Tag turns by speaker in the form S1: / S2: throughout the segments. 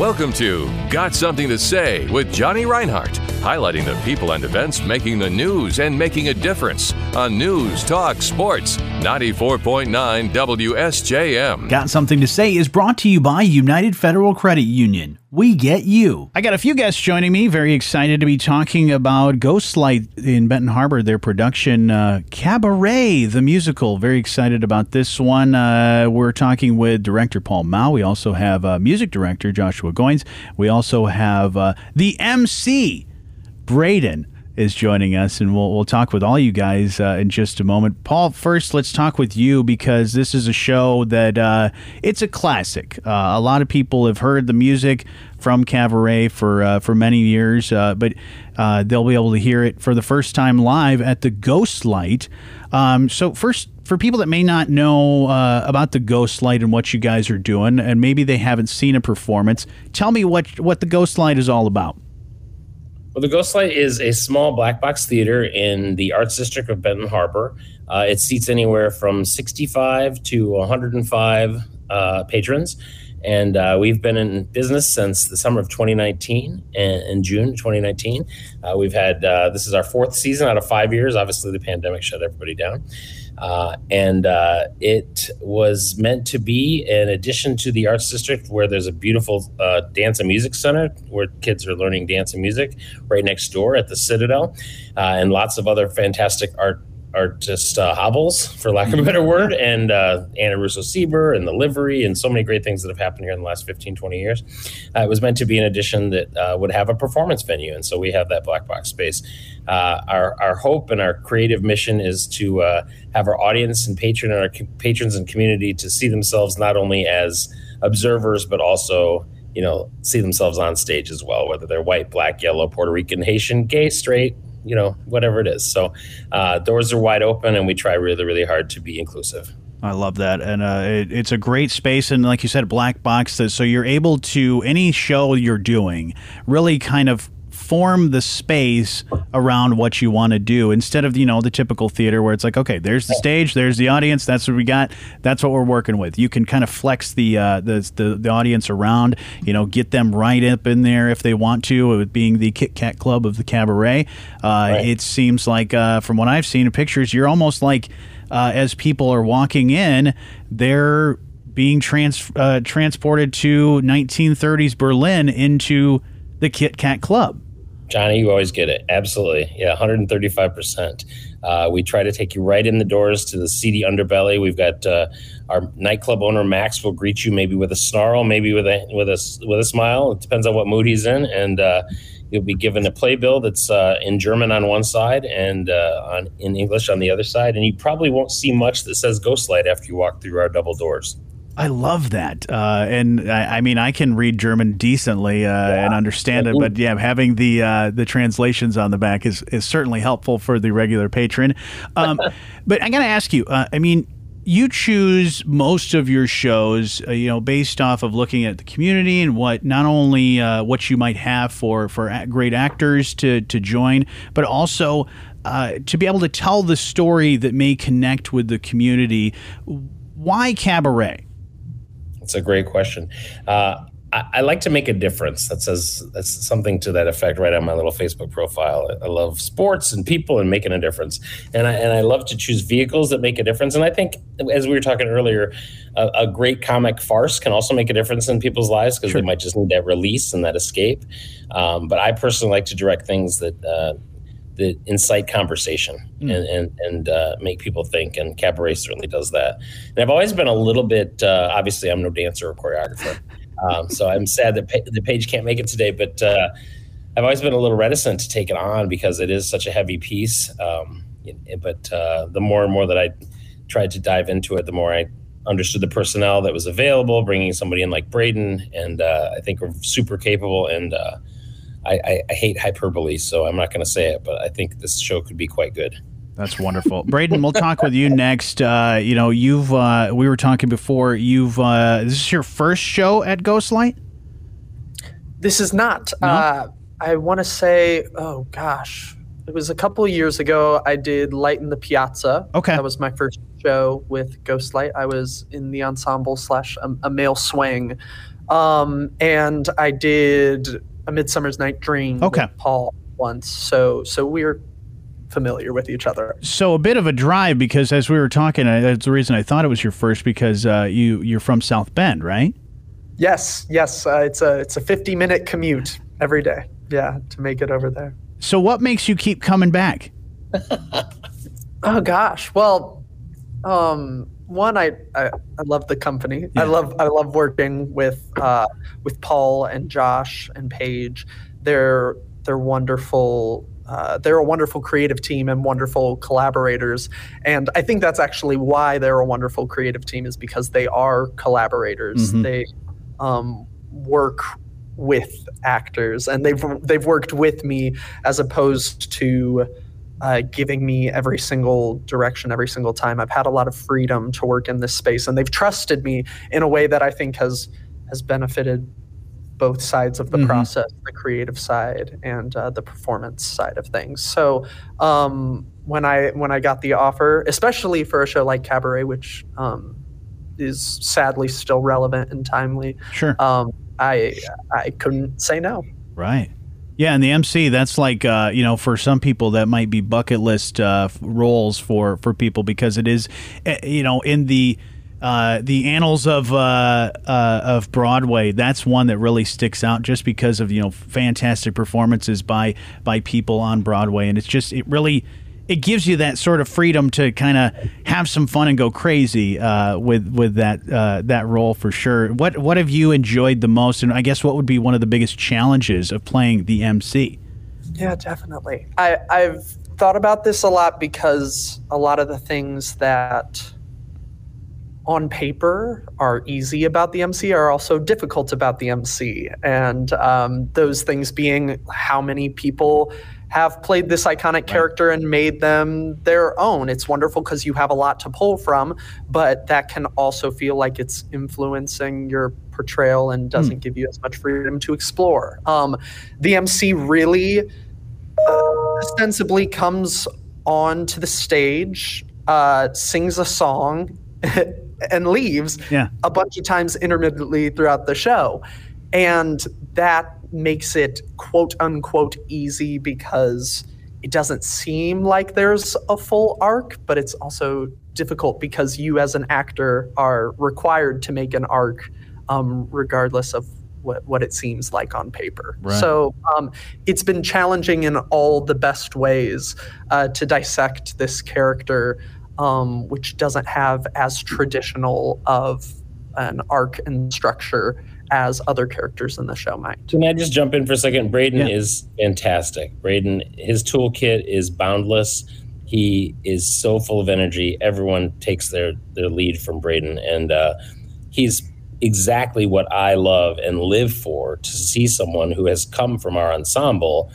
S1: Welcome to Got Something to Say with Johnny Reinhardt, highlighting the people and events making the news and making a difference on News Talk Sports 94.9 WSJM.
S2: Got Something to Say is brought to you by United Federal Credit Union. We get you. I got a few guests joining me. Very excited to be talking about Ghostlight in Benton Harbor, their production uh, Cabaret, the musical. Very excited about this one. Uh, we're talking with director Paul Mao. We also have uh, music director Joshua Goins. We also have uh, the MC, Braden is joining us, and we'll, we'll talk with all you guys uh, in just a moment. Paul, first, let's talk with you because this is a show that uh, it's a classic. Uh, a lot of people have heard the music from Cabaret for uh, for many years, uh, but uh, they'll be able to hear it for the first time live at the Ghostlight. Um, so, first, for people that may not know uh, about the Ghostlight and what you guys are doing, and maybe they haven't seen a performance, tell me what what the Ghostlight is all about.
S3: Well, the Ghostlight is a small black box theater in the Arts District of Benton Harbor. Uh, it seats anywhere from 65 to 105 uh, patrons. And uh, we've been in business since the summer of 2019 and in June 2019. Uh, we've had, uh, this is our fourth season out of five years. Obviously, the pandemic shut everybody down. Uh, and uh, it was meant to be an addition to the arts district where there's a beautiful uh, dance and music center where kids are learning dance and music right next door at the Citadel, uh, and lots of other fantastic art are just uh, hobbles, for lack of a better word, and uh, Anna Russo Sieber and the livery and so many great things that have happened here in the last 15, 20 years. Uh, it was meant to be an addition that uh, would have a performance venue. And so we have that black box space. Uh, our, our hope and our creative mission is to uh, have our audience and patron and our co- patrons and community to see themselves not only as observers, but also you know, see themselves on stage as well, whether they're white, black, yellow, Puerto Rican, Haitian, gay, straight, you know, whatever it is. So uh, doors are wide open, and we try really, really hard to be inclusive.
S2: I love that, and uh, it, it's a great space, and like you said, black box. So you're able to any show you're doing really kind of form the space around what you want to do instead of you know the typical theater where it's like okay there's the stage there's the audience that's what we got that's what we're working with. You can kind of flex the uh, the, the, the audience around you know get them right up in there if they want to with being the Kit Kat Club of the cabaret. Uh, right. it seems like uh, from what I've seen in pictures you're almost like uh, as people are walking in they're being trans- uh, transported to 1930s Berlin into the Kit Kat Club
S3: Johnny, you always get it. Absolutely. Yeah, 135%. Uh, we try to take you right in the doors to the seedy underbelly. We've got uh, our nightclub owner Max will greet you maybe with a snarl, maybe with a with a with a smile. It depends on what mood he's in, and uh, you'll be given a playbill that's uh, in German on one side and uh, on in English on the other side. And you probably won't see much that says Ghostlight after you walk through our double doors.
S2: I love that, uh, and I, I, mean I can read German decently uh, yeah. and understand it, but yeah, having the uh, the translations on the back is is certainly helpful for the regular patron. Um, but I got to ask you, uh, I mean, you choose most of your shows, uh, you know, based off of looking at the community and what not only uh, what you might have for for great actors to to join, but also. to be able to tell the story that may connect with the community, why cabaret?
S3: It's a great question. Uh, I, I, like to make a difference. That says that's something to that effect right on my little Facebook profile. I, I love sports and people and making a difference, and I and I love to choose vehicles that make a difference. And I think, as we were talking earlier, a, a great comic farce can also make a difference in people's lives because sure. they might just need that release and that escape. Um, but I personally like to direct things that uh, that incite conversation mm. and and, and uh, make people think. And cabaret certainly does that. And I've always been a little bit. Uh, obviously, I'm no dancer or choreographer, um, so I'm sad that pa- the Paige can't make it today. But uh, I've always been a little reticent to take it on because it is such a heavy piece. Um, but uh, the more and more that I tried to dive into it, the more I understood the personnel that was available. Bringing somebody in like Braden, and uh, I think we're super capable and uh, I, I, I hate hyperbole, so I'm not going to say it, but I think this show could be quite good.
S2: That's wonderful, Braden. We'll talk with you next. Uh, you know, you've uh, we were talking before. You've uh, this is your first show at Ghostlight.
S4: This is not. No? Uh, I want to say, oh gosh, it was a couple years ago. I did Light in the Piazza.
S2: Okay,
S4: that was my first show with Ghostlight. I was in the ensemble slash a, a male swing Um, and I did A Midsummer's Night Dream
S2: Okay.
S4: with Paul once. So so we're familiar with each other.
S2: So a bit of a drive because as we were talking, that's the reason I thought it was your first because uh, you you're from South Bend, right?
S4: Yes, yes, uh, it's a it's a 50 minute commute every day. Yeah, to make it over there.
S2: So what makes you keep coming back?
S4: Oh gosh. Well, um, one, I, I, I love the company. I love I love working with uh, with Paul and Josh and Paige. They're they're wonderful. Uh, they're a wonderful creative team and wonderful collaborators. And I think that's actually why they're a wonderful creative team is because they are collaborators. They um, work with actors and they've they've worked with me as opposed to uh, giving me every single direction every single time. I've had a lot of freedom to work in this space, and they've trusted me in a way that I think has has benefited both sides of the process, the creative side and uh, the performance side of things. So um, when I when I got the offer, especially for a show like Cabaret, which um, is sadly still relevant and timely,
S2: Sure.
S4: um, I I couldn't say no.
S2: Right. Yeah, and the MC, that's like uh, you know, for some people that might be bucket list uh, roles for for people because it is, eh, you know, in the uh, the annals of uh, uh, of Broadway, that's one that really sticks out just because of you know fantastic performances by by people on Broadway, and it's just it really it gives you that sort of freedom to kind of have some fun and go crazy uh, with with that uh, that role for sure. What what have you enjoyed the most, and I guess what would be one of the biggest challenges of playing the MC?
S4: Yeah, definitely. I, I've thought about this a lot because a lot of the things that on paper are easy about the MC are also difficult about the MC. And um, those things being how many people have played this iconic character and made them their own. It's wonderful because you have a lot to pull from, but that can also feel like it's influencing your portrayal and doesn't give you as much freedom to explore. Um, the MC really ostensibly comes on to the stage, uh, sings a song, and leaves
S2: Yeah.
S4: a bunch of times intermittently throughout the show. And that makes it quote unquote easy because it doesn't seem like there's a full arc, but it's also difficult because you as an actor are required to make an arc um, regardless of what, what it seems like on paper.
S2: Right.
S4: So um, it's been challenging in all the best ways uh, to dissect this character, um, which doesn't have as traditional of an arc and structure as other characters in the show might.
S3: Can I just jump in for a second? Braden
S2: Yeah.
S3: is fantastic. Braden, his toolkit is boundless. He is so full of energy. Everyone takes their their lead from Braden, and uh, he's exactly what I love and live for. To see someone who has come from our ensemble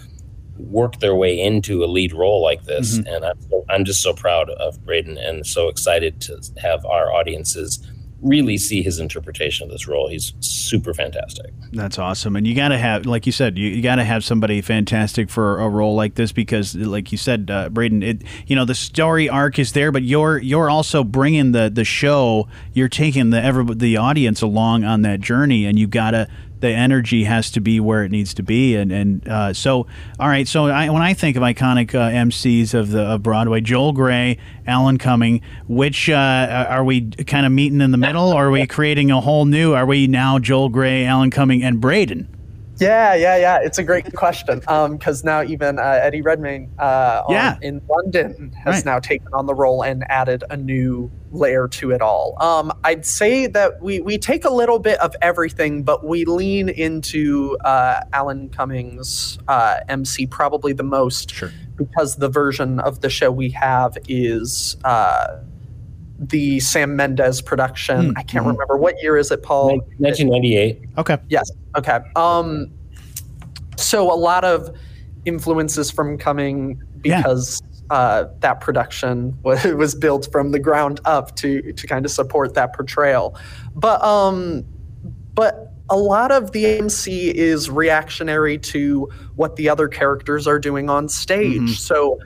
S3: work their way into a lead role like this, and I'm, I'm just so proud of Braden and so excited to have our audiences really see his interpretation of this role. He's super fantastic.
S2: That's awesome, and you got to have, like you said, you, you got to have somebody fantastic for a role like this because, like you said, uh, Braden, it you know the story arc is there, but you're you're also bringing the the show, you're taking the ever the audience along on that journey, and you gotta the energy has to be where it needs to be, and and uh, so all right, so I, when I think of iconic uh, MCs of the of Broadway, Joel Grey, Alan Cumming, which uh, are we kind of meeting in the middle, or are we creating a whole new? Are we now Joel Grey, Alan Cumming, and Braden?
S4: Yeah, yeah, yeah. It's a great question because now even uh, Eddie Redmayne uh, on- in London has
S2: Right.
S4: now taken on the role and added a new layer to it all. Um, I'd say that we, we take a little bit of everything, but we lean into uh, Alan Cumming's uh, MC probably the most
S2: Sure.
S4: because the version of the show we have is. The Sam Mendes production. I can't remember what year is it, Paul?
S3: 1998.
S2: Okay.
S4: Yes. Okay. Um, so a lot of influences from Cumming
S2: Yeah.
S4: because uh, that production was, was built from the ground up to to kind of support that portrayal, but um, but a lot of the MC is reactionary to what the other characters are doing on stage. So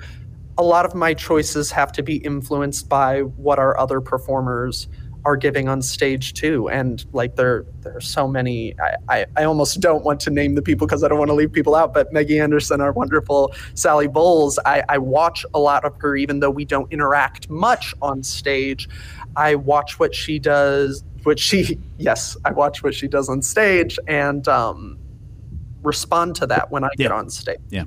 S4: a lot of my choices have to be influenced by what our other performers are giving on stage too. And like there there are so many I, I, I almost don't want to name the people because I don't want to leave people out, but Maggie Anderson, our wonderful Sally Bowles, I, I watch a lot of her even though we don't interact much on stage. I watch what she does what she yes, I watch what she does on stage and um respond to that when I yeah. get on stage.
S2: Yeah.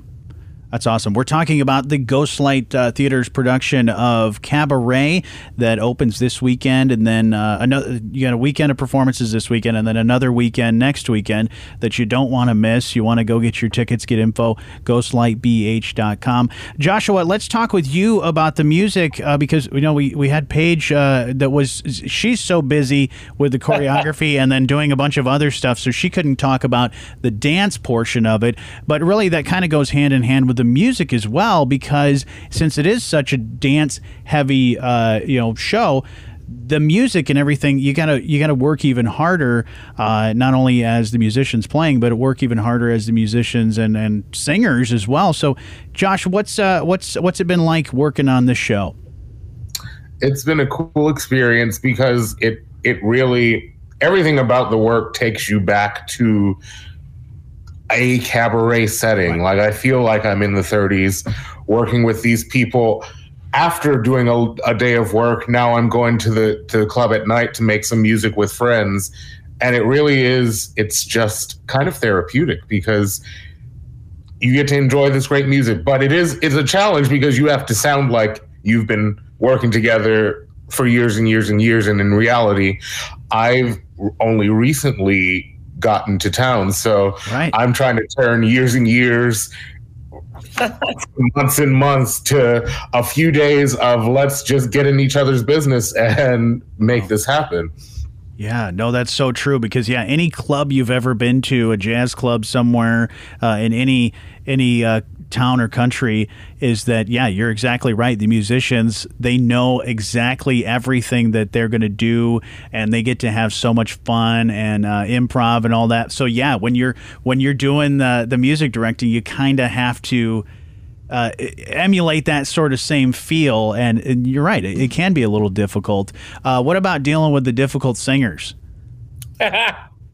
S2: That's awesome. We're talking about the Ghostlight uh, Theater's production of Cabaret that opens this weekend, and then uh, another. You got a weekend of performances this weekend, and then another weekend next weekend that you don't want to miss. You want to go get your tickets, get info, ghostlightbh.com. Joshua, let's talk with you about the music uh, because you know we we had Paige uh, that was she's so busy with the choreography and then doing a bunch of other stuff, so she couldn't talk about the dance portion of it. But really, that kind of goes hand in hand with the the music as well because since it is such a dance heavy uh, you know show the music and everything you gotta you gotta work even harder uh, not only as the musicians playing but work even harder as the musicians and, and singers as well. So josh what's uh, what's what's it been like working on this show?
S5: It's been a cool experience because it it really everything about the work takes you back to a cabaret setting. Like I feel like I'm in the 30s working with these people. After doing a, a day of work, now I'm going to the to the club at night to make some music with friends, and it really is. It's just kind of therapeutic because you get to enjoy this great music. But it is it's a challenge because you have to sound like you've been working together for years and years and years, and in reality, I've only recently gotten to town. So right. I'm trying to turn years and years, months and months to a few days of let's just get in each other's business and make this happen.
S2: Yeah, no, that's so true because yeah, any club you've ever been to, a jazz club somewhere uh, in any any uh, town or country is that yeah you're exactly right. The musicians they know exactly everything that they're going to do and they get to have so much fun and uh, improv and all that. So yeah when you're when you're doing the the music directing you kind of have to uh, emulate that sort of same feel and, and you're right it, it, can be a little difficult. Uh, what about dealing with the difficult singers?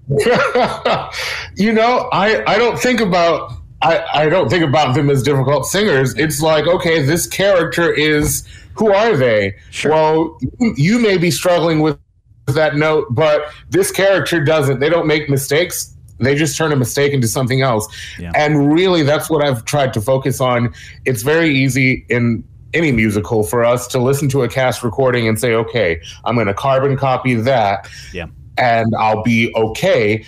S5: You know i i don't think about I, I don't think about them as difficult singers. It's like, okay, this character is who are they? Sure. Well, you, you may be struggling with that note, but this character doesn't. They don't make mistakes. They just turn a mistake into something else. Yeah. And really, that's what I've tried to focus on. It's very easy in any musical for us to listen to a cast recording and say, okay, I'm going to carbon copy that. Yeah. And I'll be okay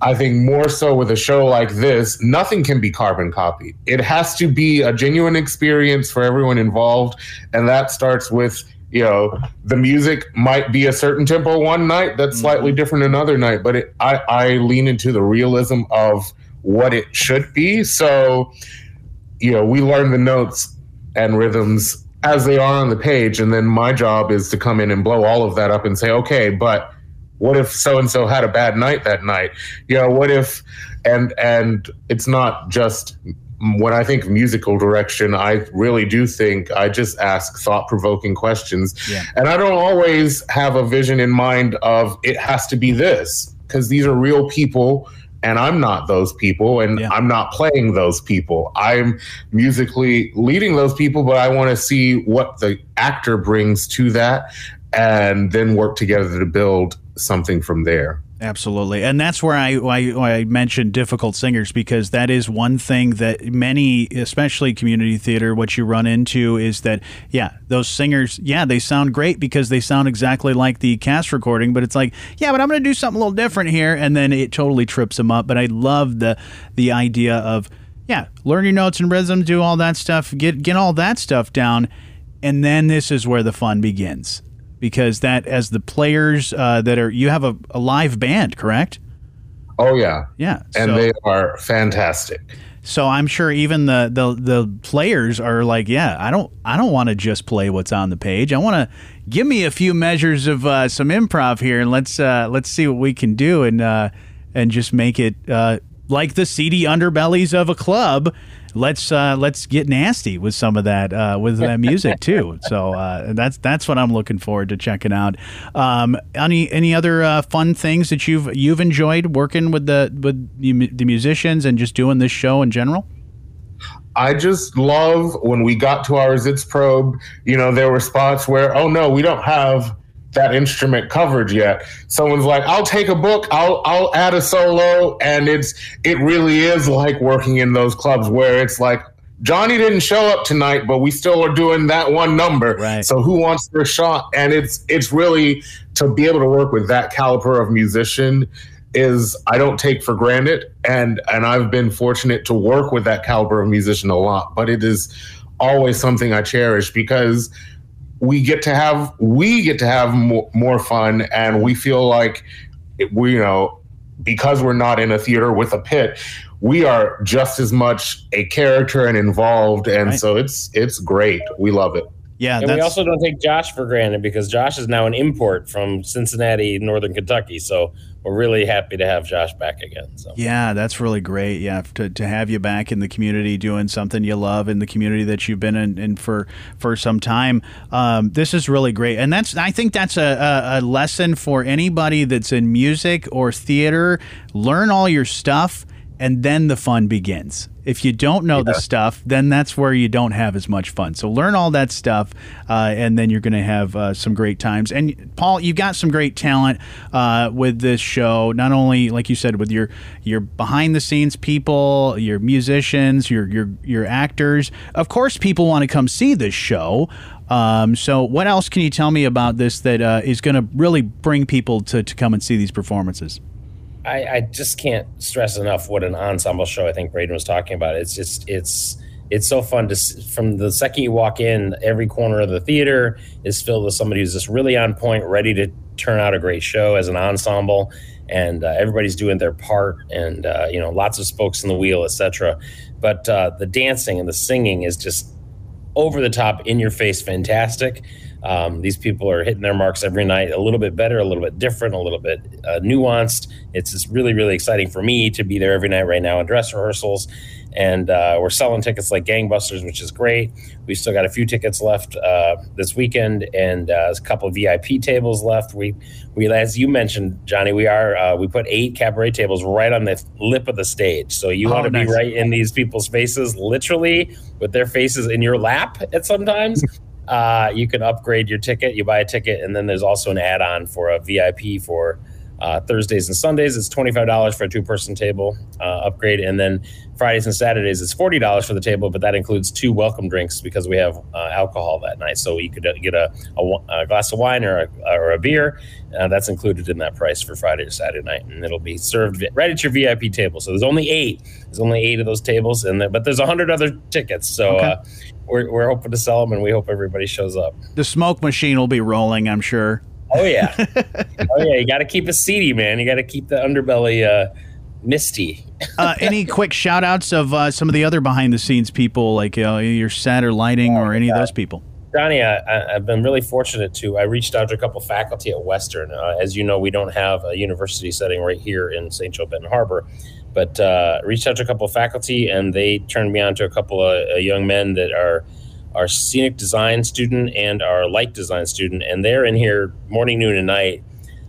S5: I think more so with a show like this, nothing can be carbon copied. It has to be a genuine experience for everyone involved. And that starts with, you know, the music might be a certain tempo one night that's mm-hmm. slightly different another night, but it, I, I lean into the realism of what it should be. So, you know, we learn the notes and rhythms as they are on the page. And then my job is to come in and blow all of that up and say, okay, but what if so and so had a bad night that night you know what if and and it's not just when I think musical direction, I really do think I just ask thought provoking questions. Yeah. And I don't always have a vision in mind of it has to be this, because these are real people and I'm not those people and yeah. I'm not playing those people. I'm musically leading those people, but I want to see what the actor brings to that and then work together to build something from there.
S2: Absolutely, and that's where I, I, I mentioned difficult singers because that is one thing that many, especially community theater, what you run into is that yeah, those singers, yeah, they sound great because they sound exactly like the cast recording, but it's like yeah, but I'm going to do something a little different here, and then it totally trips them up. But I love the the idea of yeah, learn your notes and rhythm, do all that stuff, get get all that stuff down, and then this is where the fun begins because that as the players uh, that are you have a, a, live band, correct?
S5: Oh yeah,
S2: yeah,
S5: and so, they are fantastic.
S2: So I'm sure even the, the the players are like, yeah, I don't I don't want to just play what's on the page. I want to give me a few measures of uh, some improv here, and let's uh, let's see what we can do, and uh, and just make it uh, like the seedy underbellies of a club, let's uh, let's get nasty with some of that uh, with that music too. So uh, that's that's what I'm looking forward to checking out. Um, any any other uh, fun things that you've you've enjoyed working with the with the musicians and just doing this show in general?
S5: I just love when we got to our Sitzprobe, you know, there were spots where, oh no, we don't have that instrument covered yet. Someone's like, I'll take a book, I'll I'll add a solo, and it's it really is like working in those clubs where it's like Johnny didn't show up tonight, but we still are doing that one number.
S2: Right.
S5: So who wants their shot? And it's it's really to be able to work with that caliber of musician is I don't take for granted, and and I've been fortunate to work with that caliber of musician a lot. But it is always something I cherish because we get to have we get to have more, more fun and we feel like we you know because we're not in a theater with a pit we are just as much a character and involved and right. so it's it's great we love it
S2: yeah
S3: and we also don't take josh for granted because josh is now an import from cincinnati northern kentucky so we're really happy to have Josh back again. So.
S2: Yeah, that's really great. Yeah, to, to have you back in the community doing something you love in the community that you've been in, in for for some time. Um, this is really great, and that's I think that's a, a, a lesson for anybody that's in music or theater. Learn all your stuff and then the fun begins. If you don't know yeah. the stuff, then that's where you don't have as much fun. So learn all that stuff, uh, and then you're going to have uh, some great times. And Paul, you've got some great talent uh, with this show. Not only, like you said, with your your behind the scenes people, your musicians, your your your actors. Of course, people want to come see this show. Um, so, what else can you tell me about this that uh, is going to really bring people to, to come and see these performances?
S3: I, I just can't stress enough what an ensemble show I think Braden was talking about. It's just it's it's so fun to from the second you walk in, every corner of the theater is filled with somebody who's just really on point, ready to turn out a great show as an ensemble, and uh, everybody's doing their part, and uh, you know lots of spokes in the wheel, etc. But uh, the dancing and the singing is just over the top, in your face, fantastic. Um, these people are hitting their marks every night, a little bit better, a little bit different, a little bit uh, nuanced. It's just really, really exciting for me to be there every night right now in dress rehearsals. And uh, we're selling tickets like gangbusters, which is great. We still got a few tickets left uh, this weekend, and uh, a couple VIP tables left. We, we, as you mentioned, Johnny, we are uh, we put eight cabaret tables right on the lip of the stage. So you oh, want to nice. be right in these people's faces, literally with their faces in your lap at sometimes. uh, you can upgrade your ticket. You buy a ticket, and then there's also an add-on for a VIP for uh, Thursdays and Sundays. It's twenty five dollars for a two person table uh, upgrade, and then Fridays and Saturdays it's forty dollars for the table, but that includes two welcome drinks because we have uh, alcohol that night. So you could uh, get a, a, a glass of wine or a, or a beer. Uh, that's included in that price for Friday or Saturday night, and it'll be served right at your VIP table. So there's only eight. There's only eight of those tables, and there, but there's a hundred other tickets. So. Okay uh, we're, we're hoping to sell them, and we hope everybody shows up.
S2: The smoke machine will be rolling, I'm sure.
S3: Oh yeah, oh yeah. You got to keep it seedy, man. You got to keep the underbelly uh, misty.
S2: uh, any quick shout outs of uh, some of the other behind the scenes people, like uh, your set or lighting, oh, or any of those people?
S3: Johnny, I, have been really fortunate to. I reached out to a couple faculty at Western. Uh, as you know, we don't have a university setting right here in St. Joe Benton Harbor, but uh, reached out to a couple of faculty, and they turned me on to a couple of uh, young men that are our scenic design student and our light design student, and they're in here morning, noon, and night,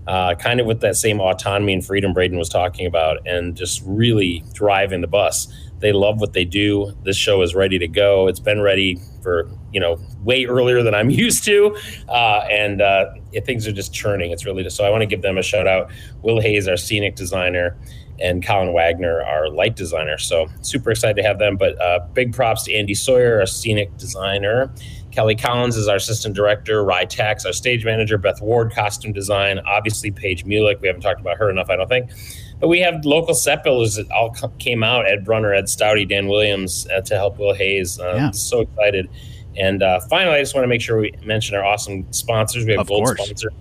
S3: uh, kind of with that same autonomy and freedom Braden was talking about, and just really driving the bus. They love what they do. This show is ready to go. It's been ready for you know way earlier than I'm used to, uh, and uh, things are just churning. It's really just so I want to give them a shout out. Will Hayes, our scenic designer, and Colin Wagner, our light designer. So super excited to have them. But uh, big props to Andy Sawyer, our scenic designer. Kelly Collins is our assistant director. Rye Tax, our stage manager. Beth Ward, costume design. Obviously, Paige Mulick. We haven't talked about her enough, I don't think. But we have local set builders that all came out Ed Brunner, Ed Stouty, Dan Williams uh, to help Will Hayes. Uh, yeah. So excited. And uh, finally, I just want to make sure we mention our awesome sponsors. We have
S2: of
S3: gold
S2: course.
S3: sponsor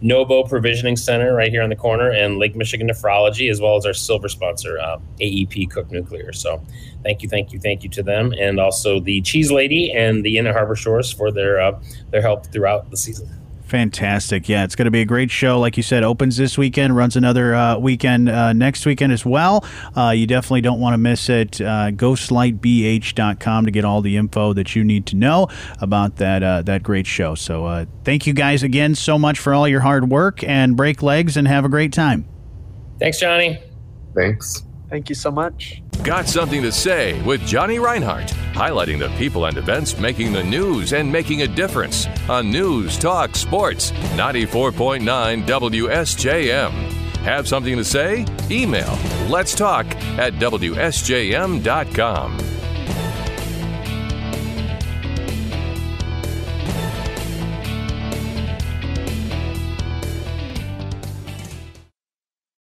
S3: Novo Provisioning Center right here on the corner, and Lake Michigan Nephrology, as well as our silver sponsor, uh, AEP Cook Nuclear. So, thank you, thank you, thank you to them, and also the Cheese Lady and the Inn at Harbor Shores for their uh, their help throughout the season.
S2: Fantastic. Yeah, it's going to be a great show. Like you said, opens this weekend, runs another uh, weekend uh, next weekend as well. Uh, you definitely don't want to miss it. Uh, ghostlightbh.com to get all the info that you need to know about that uh, that great show. So uh, thank you guys again so much for all your hard work and break legs and have a great time.
S3: Thanks, Johnny.
S5: Thanks.
S4: Thank you so much.
S1: Got something to say with Johnny Reinhardt, highlighting the people and events making the news and making a difference on News Talk Sports 94.9 WSJM. Have something to say? Email let's talk at WSJM.com.